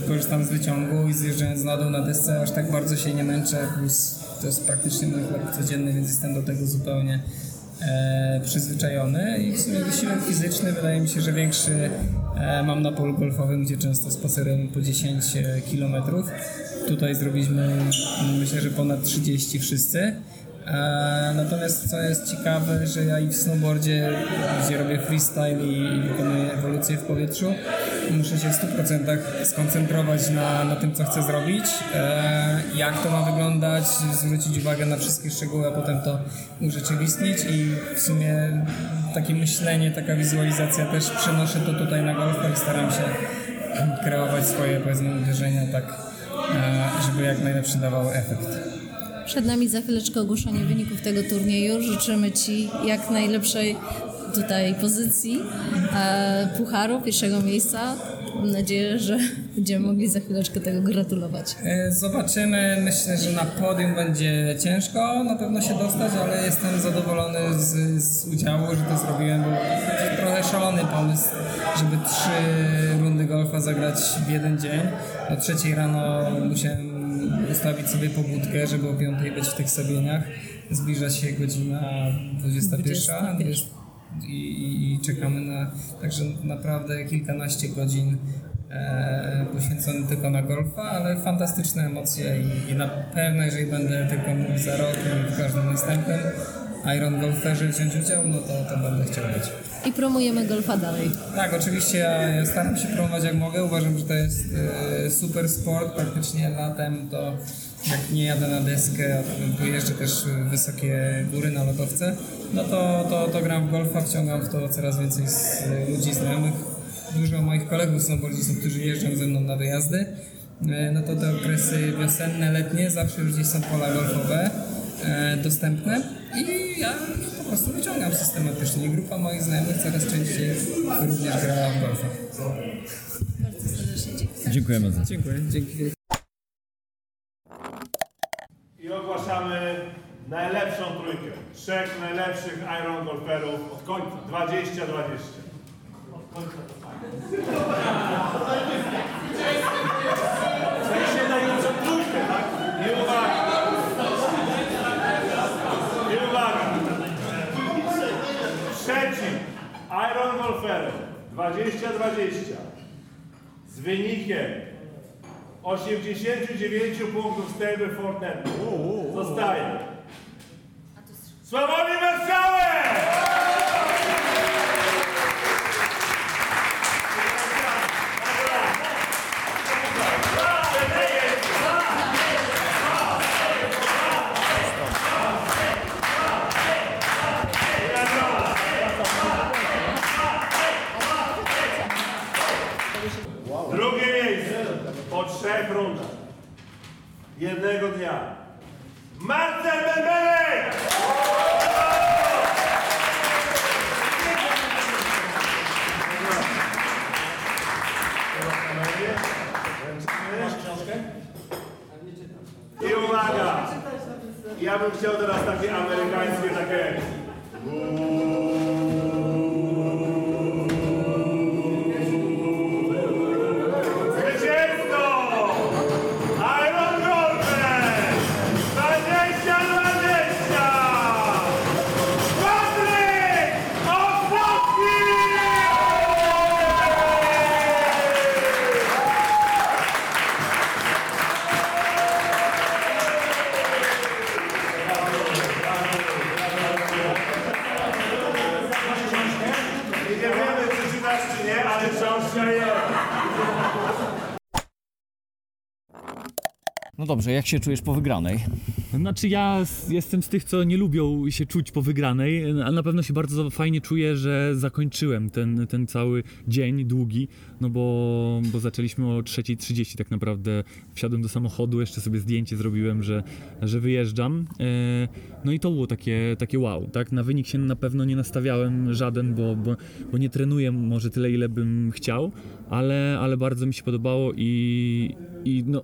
korzystam z wyciągu i zjeżdżając na dół na desce aż tak bardzo się nie męczę, plus to jest praktycznie mój chłop codzienny, więc jestem do tego zupełnie e, przyzwyczajony i w sumie wysiłek fizyczny wydaje mi się, że większy e, mam na polu golfowym, gdzie często spacerujemy po 10 km. Tutaj zrobiliśmy myślę, że ponad 30 wszyscy. E, Natomiast co jest ciekawe, że ja i w snowboardzie, gdzie robię freestyle i, i wykonuję ewolucję w powietrzu, muszę się w 100% skoncentrować na, na tym, co chcę zrobić, e, jak to ma wyglądać, zwrócić uwagę na wszystkie szczegóły, a potem to urzeczywistnić i w sumie takie myślenie, taka wizualizacja też przenoszę to tutaj na golf i staram się kreować swoje powiedzmy uderzenia tak, e, żeby jak najlepszy dawały efekt. Przed nami za chwileczkę ogłoszenie wyników tego turnieju. Życzymy Ci jak najlepszej tutaj pozycji e, pucharu, pierwszego miejsca. Mam nadzieję, że będziemy mogli za chwileczkę tego gratulować. E, Zobaczymy. Myślę, że na podium będzie ciężko na pewno się dostać, ale jestem zadowolony z, z udziału, że to zrobiłem. Był trochę szalony pomysł, żeby trzy rundy golfa zagrać w jeden dzień. O trzeciej rano musiałem ustawić sobie pobudkę, żeby o piątej być w tych Sobieniach. Zbliża się godzina 21. 21. I, i, i czekamy na także naprawdę kilkanaście godzin e, poświęcony tylko na golfa, ale fantastyczne emocje i, i na pewno jeżeli będę tylko mógł za rok i w każdym następnym Iron Golferze wziąć udział, no to, to będę chciał być. I promujemy golfa dalej. Tak, oczywiście ja, staram się promować jak mogę. Uważam, że to jest e, super sport. Praktycznie latem to jak nie jadę na deskę, a tu jeżdżę też wysokie góry na lodowce, no to, to, to gram w golfa, wciągam w to coraz więcej z, ludzi znajomych. Dużo moich kolegów snowboardzistów, którzy jeżdżą ze mną na wyjazdy. E, No to te okresy wiosenne, letnie, zawsze już gdzieś są pola golfowe dostępne i ja po prostu wyciągam systematycznie. Grupa moich znajomych coraz częściej również grała w golfa. Dziękujemy za Dziękuję, dzięki. I ogłaszamy najlepszą trójkę. Trzech najlepszych Iron Golferów od końca. 20-20. Od końca to sensie najlepszą trójkę, tak? Nie uwaga. Nie uwaga. Trzeci Golferem 20-20 z wynikiem 89 punktów z Table Fortnite. Zostaje. Sławomir Marszałek! Jednego dnia. Marcel Bębenek! I uwaga! Ja bym chciał teraz takie amerykańskie, takie... Zwycięzco! Dobrze, jak się czujesz po wygranej? Znaczy ja jestem z tych, co nie lubią się czuć po wygranej, ale na pewno się bardzo fajnie czuję, że zakończyłem ten, ten cały dzień długi, no bo, bo zaczęliśmy o 3.30 tak naprawdę. Wsiadłem do samochodu, jeszcze sobie zdjęcie zrobiłem, że, że wyjeżdżam. E, No i to było takie, takie wow, tak? Na wynik się na pewno nie nastawiałem żaden, bo, bo, bo nie trenuję może tyle, ile bym chciał, ale, ale bardzo mi się podobało i, i no,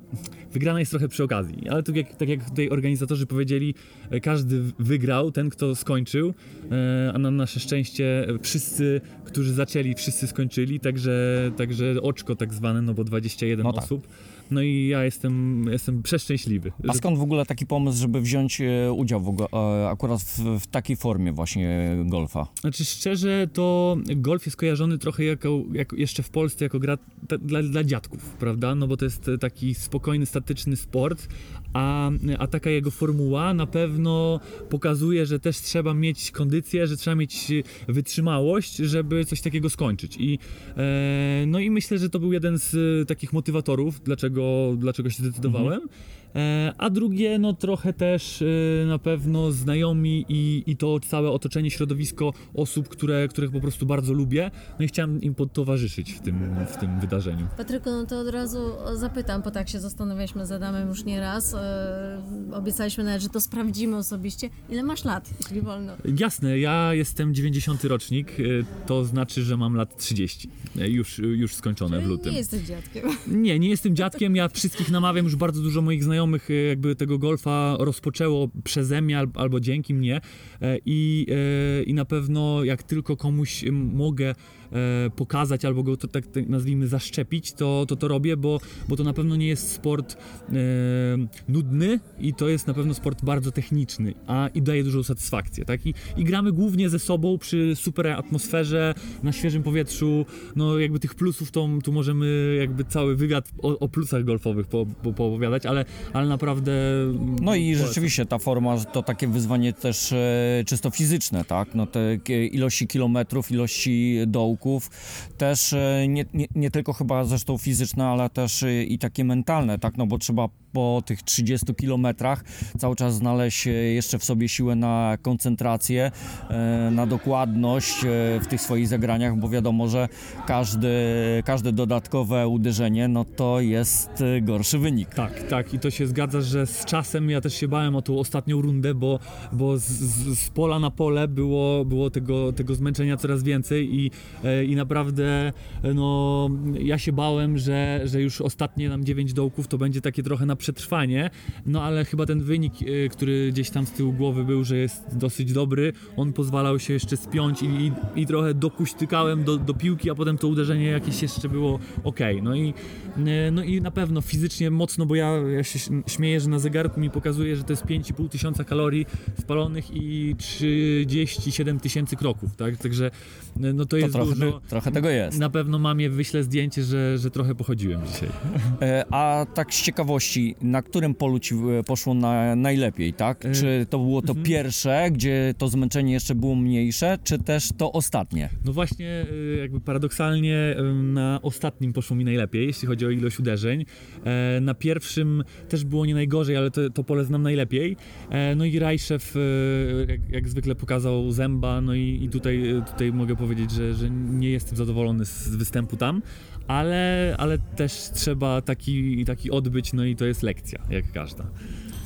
wygrana jest trochę przy okazji, ale tak jak, tak jak tutaj organizatorzy powiedzieli, e, każdy wygrał, ten kto skończył, e, a na nasze szczęście e, wszyscy, którzy zaczęli, wszyscy skończyli, także, także oczko tak zwane, no bo 21 No tak. osób. No i ja jestem, jestem przeszczęśliwy. A skąd w ogóle taki pomysł, żeby wziąć e, udział w, e, akurat w, w takiej formie właśnie golfa? Znaczy szczerze, to golf jest kojarzony trochę jako, jako jeszcze w Polsce jako gra ta, dla, dla dziadków, prawda? No bo to jest taki spokojny, statyczny sport, a, a taka jego formuła na pewno pokazuje, że też trzeba mieć kondycję, że trzeba mieć wytrzymałość, żeby coś takiego skończyć. I, e, no i myślę, że to był jeden z takich motywatorów, dlaczego, dlaczego się zdecydowałem. E, A drugie, no trochę też e, na pewno znajomi i, i to całe otoczenie, środowisko osób, które, których po prostu bardzo lubię. No i chciałem im towarzyszyć w tym, w tym wydarzeniu. Patryku, no to od razu zapytam, bo tak się zastanawialiśmy z Adamem już nie raz. E, obiecaliśmy nawet, że to sprawdzimy osobiście. Ile masz lat, jeśli wolno? Jasne, ja jestem 90 rocznik, e, to znaczy, że mam lat 30. E, Już, już skończone w lutym. Nie jesteś dziadkiem. Nie, nie jestem dziadkiem, ja wszystkich namawiam, już bardzo dużo moich znajomych e, jakby tego golfa rozpoczęło przeze mnie al- albo dzięki mnie. E, i, e, i na pewno jak tylko komuś mogę pokazać albo go to, tak, tak nazwijmy zaszczepić, to, to to robię, bo, bo to na pewno nie jest sport e, nudny i to jest na pewno sport bardzo techniczny, a i daje dużą satysfakcję, tak? I, I gramy głównie ze sobą przy super atmosferze, na świeżym powietrzu, no jakby tych plusów to tu możemy jakby cały wywiad o, o plusach golfowych po, po, poopowiadać, ale, ale naprawdę... No i polecam. rzeczywiście ta forma to takie wyzwanie też e, czysto fizyczne, tak? No te k- ilości kilometrów, ilości dołków, też e, nie, nie, nie tylko chyba zresztą fizyczne, ale też e, i takie mentalne, tak? No bo trzeba po tych 30 kilometrach cały czas znaleźć e, jeszcze w sobie siłę na koncentrację, e, na dokładność e, w tych swoich zagraniach, bo wiadomo, że każdy, każde dodatkowe uderzenie, no to jest gorszy wynik. Tak, tak i to się zgadza, że z czasem ja też się bałem o tą ostatnią rundę, bo, bo z, z, pola na pole było, było tego, tego zmęczenia coraz więcej i, i naprawdę no, ja się bałem, że, że już ostatnie nam 9 dołków to będzie takie trochę na przetrwanie, no ale chyba ten wynik, e, który gdzieś tam z tyłu głowy był, że jest dosyć dobry, on pozwalał się jeszcze spiąć i, i, i trochę dokuśtykałem do, do piłki, a potem to uderzenie jakieś jeszcze było ok. No i, e, no i na pewno fizycznie mocno, bo ja, ja się śmieję, że na zegarku mi pokazuje, że to jest 5,5 tysiąca kalorii spalonych i 37 tysięcy kroków, tak? Także e, no to To jest trochę, dużo. trochę tego jest. Na pewno mamie wyślę zdjęcie, że, że trochę pochodziłem dzisiaj. <laughs> E, A tak z ciekawości, na którym polu ci e, poszło na, najlepiej, tak? E, Czy to było to mhm. pierwsze, gdzie to zmęczenie jeszcze było mniejsze, czy też to ostatnie? No właśnie, y, jakby paradoksalnie na ostatnim poszło mi najlepiej, jeśli chodzi o ilość uderzeń. E, Na pierwszym też było nie najgorzej, ale to, to pole znam najlepiej. E, No i Rajszew jak, jak zwykle pokazał zęba, no i, i tutaj, tutaj mogę powiedzieć, że, że nie jestem zadowolony z występu tam, ale, ale też trzeba taki, taki odbyć, no i to jest lekcja, jak każda.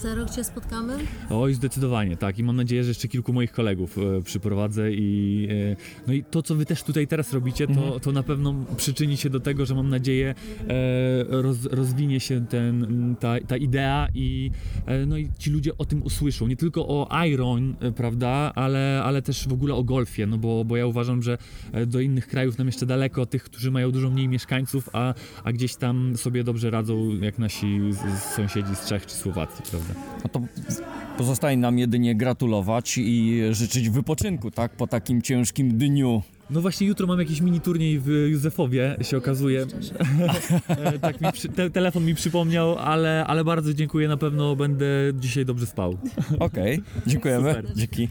Za rok cię spotkamy? Oj, zdecydowanie, tak. I mam nadzieję, że jeszcze kilku moich kolegów e, przyprowadzę i e, no i to, co wy też tutaj teraz robicie, to, to na pewno przyczyni się do tego, że mam nadzieję e, roz, rozwinie się ten, ta, ta idea i e, no i ci ludzie o tym usłyszą. Nie tylko o Iron, prawda, ale, ale też w ogóle o golfie, no bo, bo ja uważam, że do innych krajów nam jeszcze daleko, tych, którzy mają dużo mniej mieszkańców, a, a gdzieś tam sobie dobrze radzą, jak nasi z- z sąsiedzi z Czech czy Słowacji, prawda. No to pozostaje nam jedynie gratulować i życzyć wypoczynku, tak? Po takim ciężkim dniu. No właśnie jutro mam jakiś mini turniej w Józefowie, się okazuje. <laughs> Tak mi przy, te, telefon mi przypomniał, ale, ale bardzo dziękuję, na pewno będę dzisiaj dobrze spał. Okej, dziękujemy. Super. Dzięki.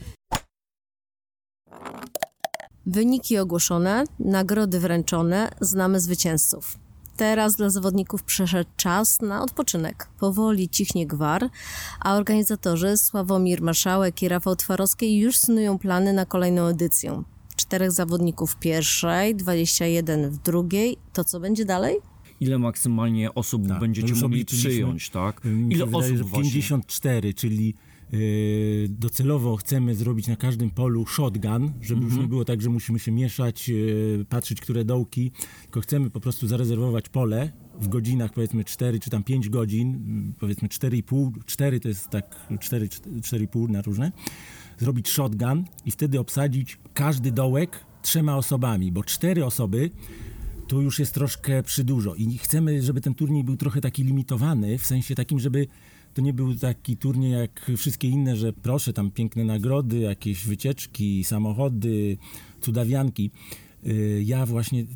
Wyniki ogłoszone, nagrody wręczone, znamy zwycięzców. Teraz dla zawodników przyszedł czas na odpoczynek. Powoli cichnie gwar, a organizatorzy Sławomir Marszałek i Rafał Twarowski już snują plany na kolejną edycję. Czterech zawodników w pierwszej, 21 w drugiej. To co będzie dalej? Ile maksymalnie osób Tak, będziecie mogli przyjąć, tak? Ile wydaje, osób właśnie? 54, czyli yy, docelowo chcemy zrobić na każdym polu shotgun, żeby Mhm. już nie było tak, że musimy się mieszać, yy, patrzeć, które dołki, tylko chcemy po prostu zarezerwować pole w godzinach powiedzmy 4 czy tam 5 godzin, yy, powiedzmy 4,5, 4 to jest tak 4, 4,5 na różne, zrobić shotgun i wtedy obsadzić każdy dołek trzema osobami, bo cztery osoby to już jest troszkę przy dużo i chcemy, żeby ten turniej był trochę taki limitowany, w sensie takim, żeby to nie był taki turniej jak wszystkie inne, że proszę, tam piękne nagrody, jakieś wycieczki, samochody, cudawianki. Yy, Ja właśnie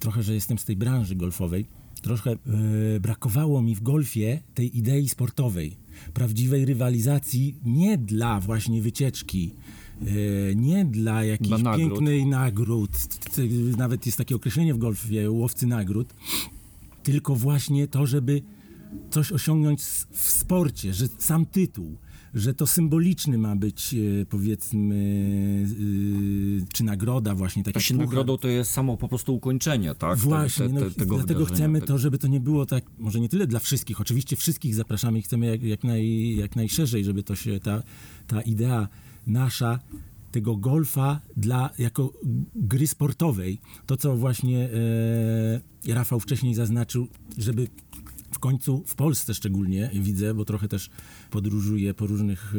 trochę, że jestem z tej branży golfowej, troszkę yy, brakowało mi w golfie tej idei sportowej, prawdziwej rywalizacji nie dla właśnie wycieczki, yy, nie dla jakichś Dla nagród. pięknej nagród, nawet jest takie określenie w golfie, łowcy nagród, tylko właśnie to, żeby coś osiągnąć w sporcie, że sam tytuł, że to symboliczny ma być e, powiedzmy, e, czy nagroda właśnie taka. Właśnie nagrodą to jest samo po prostu ukończenie, tak? Te- Właśnie, te, no, te, tego dlatego wydarzenia, chcemy tak. to, żeby to nie było tak, może nie tyle dla wszystkich, oczywiście wszystkich zapraszamy i chcemy jak, jak, naj, jak najszerzej, żeby to się, ta, ta idea nasza tego golfa dla, jako gry sportowej, to co właśnie e, Rafał wcześniej zaznaczył, żeby w końcu w Polsce szczególnie widzę, bo trochę też podróżuję po różnych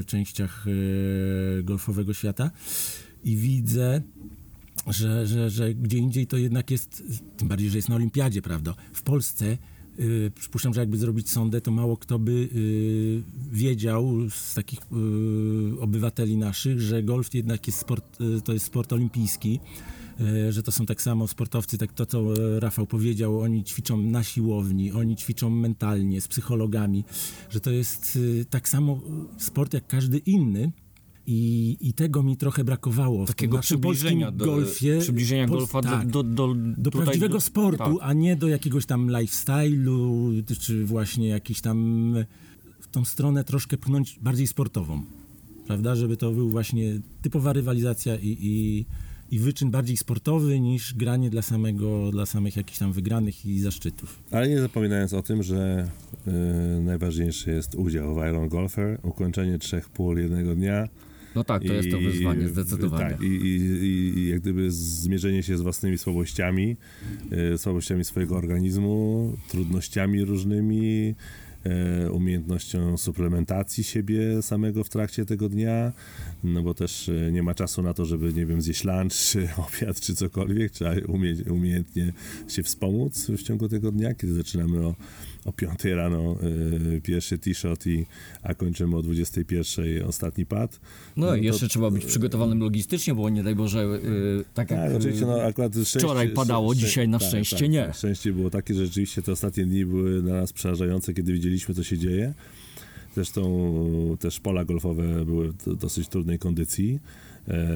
e, częściach e, golfowego świata i widzę, że, że, że gdzie indziej to jednak jest, tym bardziej, że jest na olimpiadzie, prawda? W Polsce y, przypuszczam, że jakby zrobić sondę, to mało kto by y, wiedział z takich y, obywateli naszych, że golf jednak jest sport, y, to jest sport olimpijski, y, że to są tak samo sportowcy, tak to co e, Rafał powiedział, oni ćwiczą na siłowni, oni ćwiczą mentalnie, z psychologami, że to jest y, tak samo sport jak każdy inny. I, I tego mi trochę brakowało w Takiego przybliżenia, do, golfie. przybliżenia Pols- golfa tak, do, do, do, prawdziwego sportu, tak. a nie do jakiegoś tam lifestyle'u, czy właśnie jakiś tam w tą stronę troszkę pchnąć bardziej sportową. Prawda? Żeby to był właśnie typowa rywalizacja i, i, i wyczyn bardziej sportowy niż granie dla samego, dla samych jakichś tam wygranych i zaszczytów. Ale nie zapominając o tym, że y, najważniejszy jest udział w Iron Golfer, ukończenie trzech pól jednego dnia. No tak, to jest to wyzwanie, zdecydowanie. Tak, i, i, i, i jak gdyby zmierzenie się z własnymi słabościami, y, słabościami swojego organizmu, trudnościami różnymi, umiejętnością suplementacji siebie samego w trakcie tego dnia, no bo też y, nie ma czasu na to, żeby, nie wiem, zjeść lunch, czy <laughs> obiad, czy cokolwiek, trzeba umieć, umiejętnie się wspomóc w ciągu tego dnia, kiedy zaczynamy o, o 5 rano y, pierwszy t-shot, i, a kończymy o 21 ostatni pad. No i to- jeszcze trzeba być przygotowanym logistycznie, bo nie daj Boże, yy, tak jak Tak, oczywiście, no akurat szczęście, wczoraj padało, dzisiaj na tak, szczęście tak, nie. Szczęście było takie, że rzeczywiście te ostatnie dni były dla nas przerażające, kiedy widzieliśmy, co się dzieje. Zresztą też pola golfowe były w dosyć trudnej kondycji. E,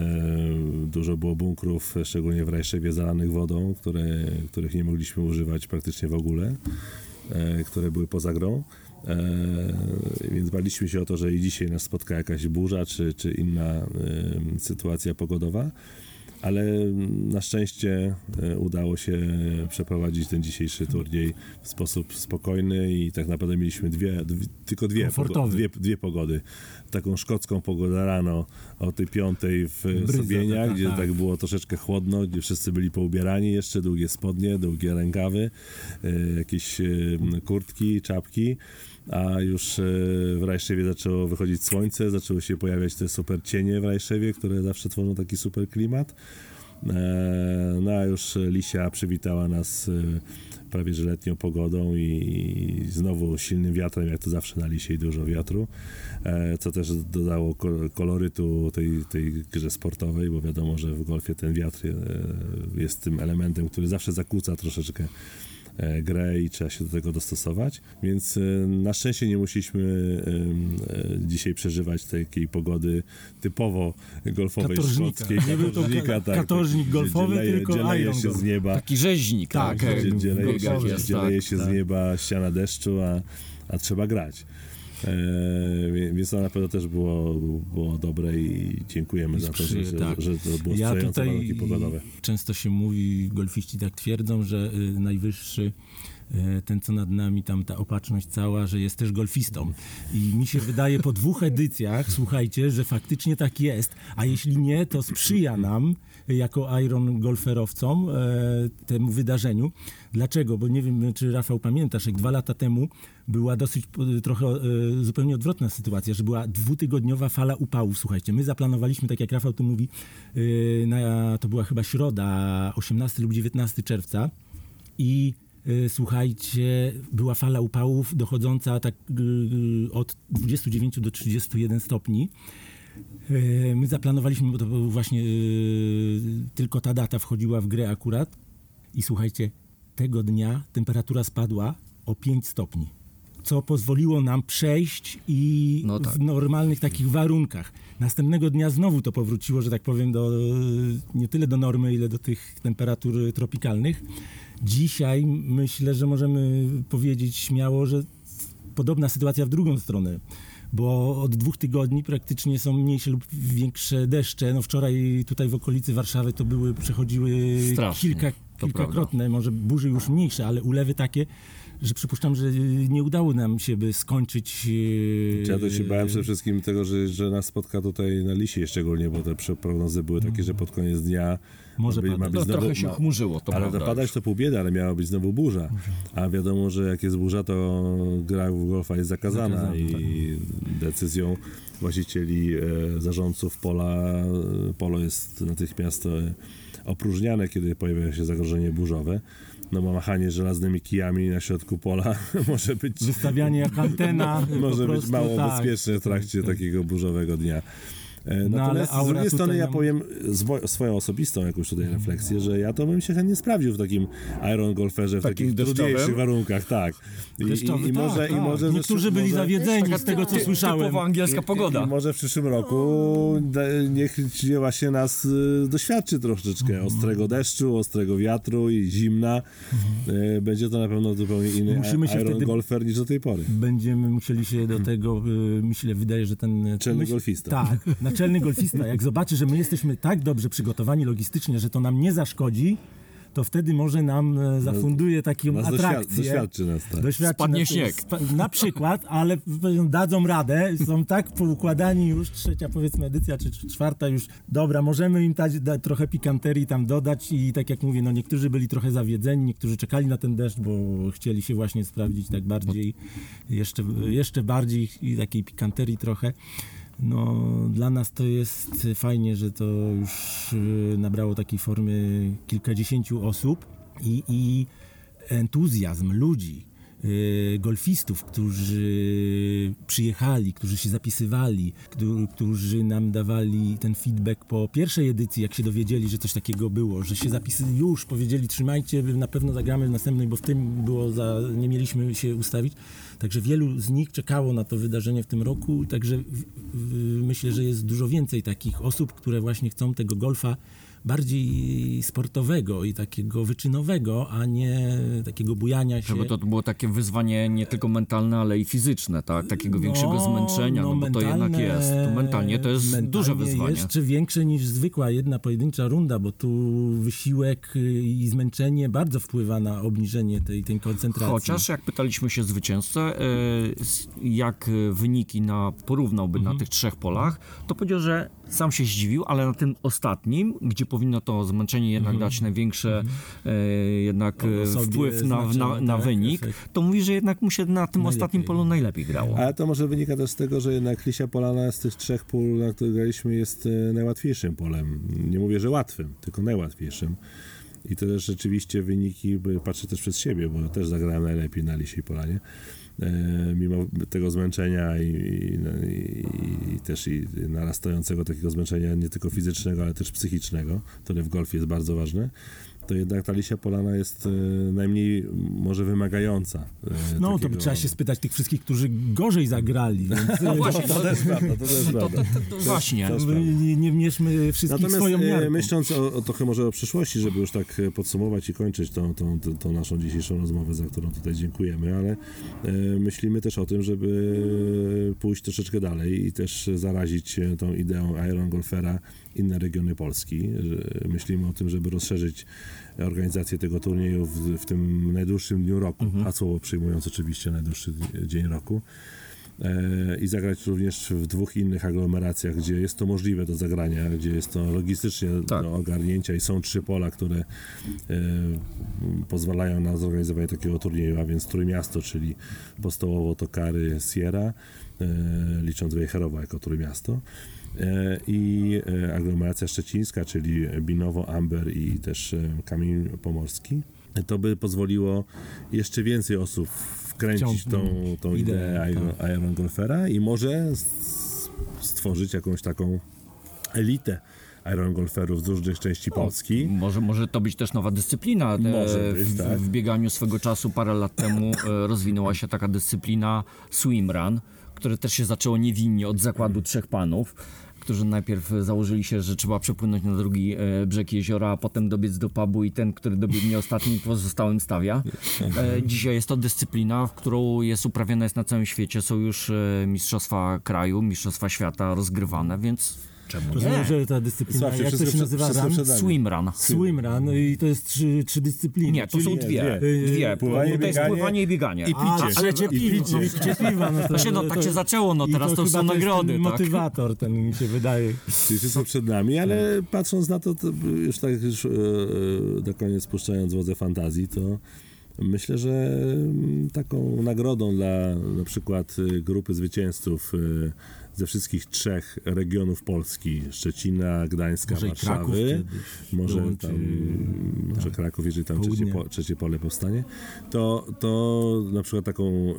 Dużo było bunkrów, szczególnie w Rajszewie, zalanych wodą, które, których nie mogliśmy używać praktycznie w ogóle, które były poza grą. E, więc baliśmy się o to, że i dzisiaj nas spotka jakaś burza czy, czy inna e, sytuacja pogodowa. Ale na szczęście e, udało się przeprowadzić ten dzisiejszy turniej w sposób spokojny i tak naprawdę mieliśmy dwie, dwie tylko dwie, pogo- dwie, dwie pogody. Taką szkocką pogodę rano o tej piątej w Bryza Sobieniach, taka, gdzie tak. tak było troszeczkę chłodno, gdzie wszyscy byli poubierani, jeszcze długie spodnie, długie rękawy, e, jakieś e, kurtki, czapki, a już e, w Rajszewie zaczęło wychodzić słońce, zaczęły się pojawiać te super cienie w Rajszewie, które zawsze tworzą taki super klimat. E, No a już Lisia przywitała nas e, prawie że letnią pogodą i znowu silnym wiatrem, jak to zawsze na Lisie i dużo wiatru, co też dodało ko- kolorytu tej, tej grze sportowej, bo wiadomo, że w golfie ten wiatr jest tym elementem, który zawsze zakłóca troszeczkę grę i trzeba się do tego dostosować, więc e, na szczęście nie musieliśmy e, e, dzisiaj przeżywać takiej pogody typowo golfowej szkockiej, Nie był to ka- katorżnik gdzie- golfowy, gdzie leje, tylko gdzie leje iron się golf. z nieba Taki rzeźnik, Tak, tak. gdzie, gdzie leje się, golf jest, gdzie tak, leje się tak. z nieba ściana deszczu, a, a trzeba grać. E, więc to na pewno też było, było dobre i dziękujemy za to, że, Sprzyje, że, tak. że to było Ja tutaj warunki pogodowe. często się mówi, golfiści tak twierdzą, że y, najwyższy y, ten co nad nami, tam ta opatrzność cała, że jest też golfistą. I mi się wydaje po dwóch edycjach, słuchajcie, że faktycznie tak jest, a jeśli nie, to sprzyja nam jako Iron golferowcom e, temu wydarzeniu. Dlaczego? Bo nie wiem, czy Rafał pamiętasz, jak dwa lata temu była dosyć e, trochę e, zupełnie odwrotna sytuacja, że była dwutygodniowa fala upałów. Słuchajcie, my zaplanowaliśmy, tak jak Rafał tu mówi, na, to była chyba środa, 18 lub 19 czerwca i słuchajcie, była fala upałów dochodząca tak od 29 do 31 stopni. E, My zaplanowaliśmy, bo to był właśnie e, tylko ta data wchodziła w grę akurat i słuchajcie, tego dnia temperatura spadła o 5 stopni, co pozwoliło nam przejść i No tak. w normalnych takich warunkach. Następnego dnia znowu to powróciło, że tak powiem, do, nie tyle do normy, ile do tych temperatur tropikalnych. Dzisiaj myślę, że możemy powiedzieć śmiało, że podobna sytuacja w drugą stronę. Bo od dwóch tygodni praktycznie są mniejsze lub większe deszcze. No wczoraj tutaj w okolicy Warszawy to były, przechodziły Strasznie, kilka, kilkakrotne, może burzy już mniejsze, ale ulewy takie, że przypuszczam, że nie udało nam się by skończyć. e, Ja to się bałem przede wszystkim tego, że, że nas spotka tutaj na Lisie szczególnie, bo te prognozy były takie, że pod koniec dnia Może ma być, ma padać. być No, znowu, trochę się chmurzyło, to ale prawda. padać to pół biedy, ale miała być znowu burza. A wiadomo, że jak jest burza, to gra w golfa jest zakazana, Zakazana, i decyzją właścicieli, e, zarządców pola, e, polo jest natychmiast opróżniane, kiedy pojawia się zagrożenie burzowe. No bo machanie żelaznymi kijami na środku pola <laughs> może być Wystawianie jak antena. <laughs> może być mało tak. bezpieczne w trakcie takiego burzowego dnia. E, No, ale Natomiast z drugiej strony ja powiem zwo- swoją osobistą jakąś tutaj refleksję, że ja to bym się chętnie sprawdził w takim Iron Golferze, w takich trudniejszych warunkach, tak. I, Deszczowy, i, i może, tak, i tak. może Niektórzy byli może- zawiedzeni z tego, co słyszałem. Typowo angielska i, pogoda. I może w przyszłym roku de, niech ci właśnie nas y, doświadczy troszeczkę Mhm. ostrego deszczu, ostrego wiatru i zimna. Y, będzie to na pewno zupełnie inny Mhm. Musimy się Iron wtedy- Golfer niż do tej pory. Będziemy musieli się do tego, y, myślę, wydaje, że ten... Naczelny golfista. Tak, <laughs> naczelny golfista. Jak zobaczy, że my jesteśmy tak dobrze przygotowani logistycznie, że to nam nie zaszkodzi, to wtedy może nam e, zafunduje taką Nas atrakcję. doświadczy nas, tak. Doświadczy Spadnie nas- śnieg. spa- Na przykład, ale dadzą radę, są tak poukładani już, trzecia powiedzmy edycja, czy czy czwarta już, dobra, możemy im dać da, trochę pikanterii tam dodać i tak jak mówię, no niektórzy byli trochę zawiedzeni, niektórzy czekali na ten deszcz, bo chcieli się właśnie sprawdzić tak bardziej, jeszcze, jeszcze bardziej i takiej pikanterii trochę. No, dla nas to jest fajnie, że to już y, nabrało takiej formy kilkadziesięciu osób i, i entuzjazm ludzi, golfistów, którzy przyjechali, którzy się zapisywali, którzy, nam dawali ten feedback po pierwszej edycji, jak się dowiedzieli, że coś takiego było, że się zapisy już powiedzieli, trzymajcie, na pewno zagramy w następnej, bo w tym było za, nie mieliśmy się ustawić. Także wielu z nich czekało na to wydarzenie w tym roku, także myślę, że jest dużo więcej takich osób, które właśnie chcą tego golfa bardziej sportowego i takiego wyczynowego, a nie takiego bujania się. Żeby to było takie wyzwanie nie tylko mentalne, ale i fizyczne, tak? Takiego większego zmęczenia, no, bo to jednak mentalne- jest. To mentalnie to jest mentalnie duże wyzwanie. jeszcze większe niż zwykła jedna pojedyncza runda, bo tu wysiłek y, i zmęczenie bardzo wpływa na obniżenie tej, tej koncentracji. Chociaż jak pytaliśmy się zwycięzcę, s- jak wyniki na, porównałby Mhm. na tych trzech polach, to powiedział, że sam się zdziwił, ale na tym ostatnim, gdzie powinno to zmęczenie jednak dać największe e, jednak e, wpływ na, na, na tak, wynik, efekt. to mówi, że jednak mu się na tym Najlepiej. ostatnim polu najlepiej grało. Ale to może wynika też z tego, że jednak Lisia Polana z tych trzech pól, na których graliśmy, jest e, najłatwiejszym polem. Nie mówię, że łatwym, tylko najłatwiejszym. I to też rzeczywiście wyniki, patrzę też przez siebie, bo też zagrałem najlepiej na Lisiej Polanie. E, mimo tego zmęczenia i, no, i, i też i narastającego takiego zmęczenia nie tylko fizycznego, ale też psychicznego, które w golfie jest bardzo ważne, to jednak ta Lisia Polana jest e, najmniej może wymagająca. e, No, to takiego- by trzeba się spytać tych wszystkich, którzy gorzej zagrali. Więc, No właśnie, To też prawda, to też to, prawda. to, to, to właśnie. nie, nie mierzmy wszystkich Natomiast swoją e, miarką. myśląc o, o trochę może o przyszłości, żeby już tak podsumować i kończyć tą, tą, tą, tą naszą dzisiejszą rozmowę, za którą tutaj dziękujemy, ale e, myślimy też o tym, żeby pójść troszeczkę dalej i też zarazić tą ideą Iron Golfera inne regiony Polski. Myślimy o tym, żeby rozszerzyć organizację tego turnieju w, w tym najdłuższym dniu roku, a słowo przyjmując oczywiście najdłuższy dzień roku e, i zagrać również w dwóch innych aglomeracjach, gdzie jest to możliwe do zagrania, gdzie jest to logistycznie Tak. do ogarnięcia i są trzy pola, które e, pozwalają na zorganizowanie takiego turnieju, a więc Trójmiasto, czyli Postołowo, Tokary, Sierra, e, licząc Wejherowo jako Trójmiasto. E, I e, aglomeracja szczecińska, czyli Binowo, Amber i też e, Kamień Pomorski. To by pozwoliło jeszcze więcej osób wkręcić tą, tą ideę ideę, Iron, Iron Golfera i może stworzyć jakąś taką elitę Iron Golferów z różnych części Polski. Może, może to być też nowa dyscyplina. E, Może być, w, tak. w bieganiu swego czasu parę lat temu e, rozwinęła się taka dyscyplina swimrun, które też się zaczęło niewinnie od zakładu trzech panów którzy najpierw założyli się, że trzeba przepłynąć na drugi e, brzeg jeziora, a potem dobiec do pubu i ten, który dobiegnie ostatni, pozostałym stawia. E, dzisiaj jest to dyscyplina, w którą jest uprawiana jest na całym świecie. Są już e, mistrzostwa kraju, mistrzostwa świata rozgrywane, więc czemu Rozumiem, nie? że ta dyscyplina, Słuchajcie, jak to się nazywa? Run? Swimrun. Swimrun i to jest trzy, trzy dyscypliny. Nie, to są dwie. dwie. Dwie. Pływanie, to jest bieganie pływanie i bieganie. i A, picie. trzecie I piwo, picie. no, picie piwa. No to, no, tak się zaczęło, no teraz to chyba są jest nagrody, ten tak? motywator ten mi się wydaje. Czyli wszystko przed nami, ale patrząc na to, to już tak już e, e, na koniec spuszczając wodze fantazji, to myślę, że mm, taką nagrodą dla na przykład e, grupy zwycięzców e, ze wszystkich trzech regionów Polski, Szczecina, Gdańska, Może Warszawy, może dołączy, tam, może Kraków, jeżeli tam trzecie, po, trzecie pole powstanie, to, to na przykład taką e,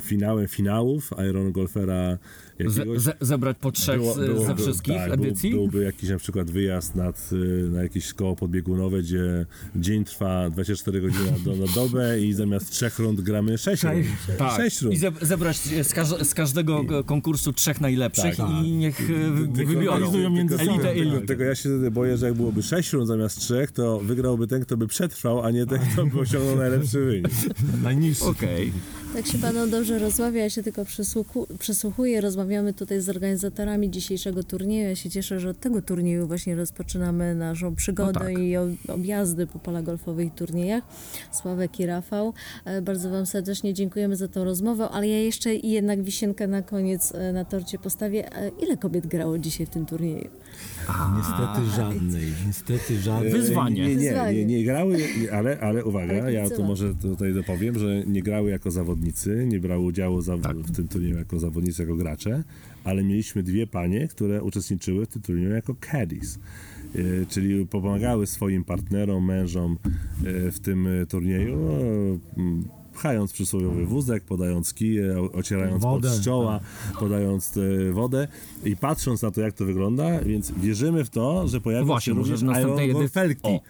finałem finałów Iron Golfera jakiegoś... Ze, ze, zebrać po trzech Było- z, było- ze wszystkich tak, edycji? Był, byłby jakiś na przykład wyjazd nad, y, na jakieś koło podbiegunowe, gdzie dzień trwa 24 godziny do, na dobę i zamiast trzech rund gramy 6 rund. tak. Sześć rund. I ze, zebrać z, każ, z każdego konkursu trzech najlepszych Tak. i niech wy, wybiorą. między elite. Tylko ja się wtedy boję, że jak byłoby 6 rund zamiast trzech, to wygrałby ten, kto by przetrwał, a nie ten, kto by osiągnął najlepszy wynik. <laughs> Najniższy. Okej. Tak się panom dobrze rozmawia, ja się tylko przysłuchu- przysłuchuję. Rozmawiamy tutaj z organizatorami dzisiejszego turnieju. Ja się cieszę, że od tego turnieju właśnie rozpoczynamy naszą przygodę No tak. i ob- objazdy po polach golfowych i turniejach. Sławek i Rafał, e, bardzo wam serdecznie dziękujemy za tą rozmowę, ale ja jeszcze i jednak wisienkę na koniec e, na torcie postawię. E, Ile kobiet grało dzisiaj w tym turnieju? Niestety żadnej. Niestety żadnej. Wyzwanie. Nie, nie, nie, nie grały, ale, ale uwaga, Ale ja tu może tutaj dopowiem, że nie grały jako zawodnicy, nie brały udziału za, w tym turnieju jako zawodnicy, jako gracze, ale mieliśmy dwie panie, które uczestniczyły w tym turnieju jako caddies. E, Czyli pomagały swoim partnerom, mężom e, w tym e, turnieju, pchając przysłowiowy wózek, podając kije, ocierając Wodę, pod czoła, podając e, wodę i patrząc na to, jak to wygląda, więc wierzymy w to, że pojawią Właśnie, się również Iron Golfelki. O.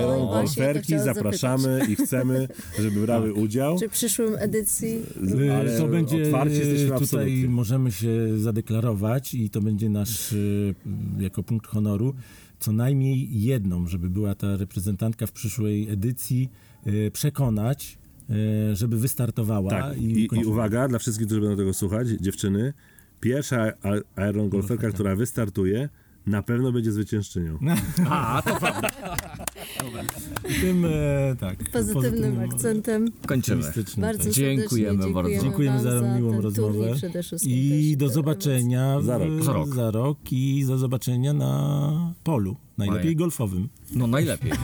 Iron Golferki zapraszamy i chcemy, żeby brały udział. Czy w przyszłym edycji Y, Ale to będzie otwarci jesteśmy tutaj absolutnie. możemy się zadeklarować i to będzie nasz y, jako punkt honoru co najmniej jedną, żeby była ta reprezentantka w przyszłej edycji y, przekonać, y, żeby wystartowała Tak, i, i kończyła. uwaga dla wszystkich, którzy będą tego słuchać, dziewczyny, pierwsza Iron Golferka, która wystartuje, na pewno będzie zwyciężczynią. <laughs> tym e, tak pozytywnym akcentem. Kończymy. Bardzo tak. Dziękujemy serdecznie bardzo. Dziękujemy wam za miłą rozmowę. I do zobaczenia Za rok. w- Za rok. za rok i do zobaczenia na polu, najlepiej Fajnie. golfowym. No najlepiej. <laughs>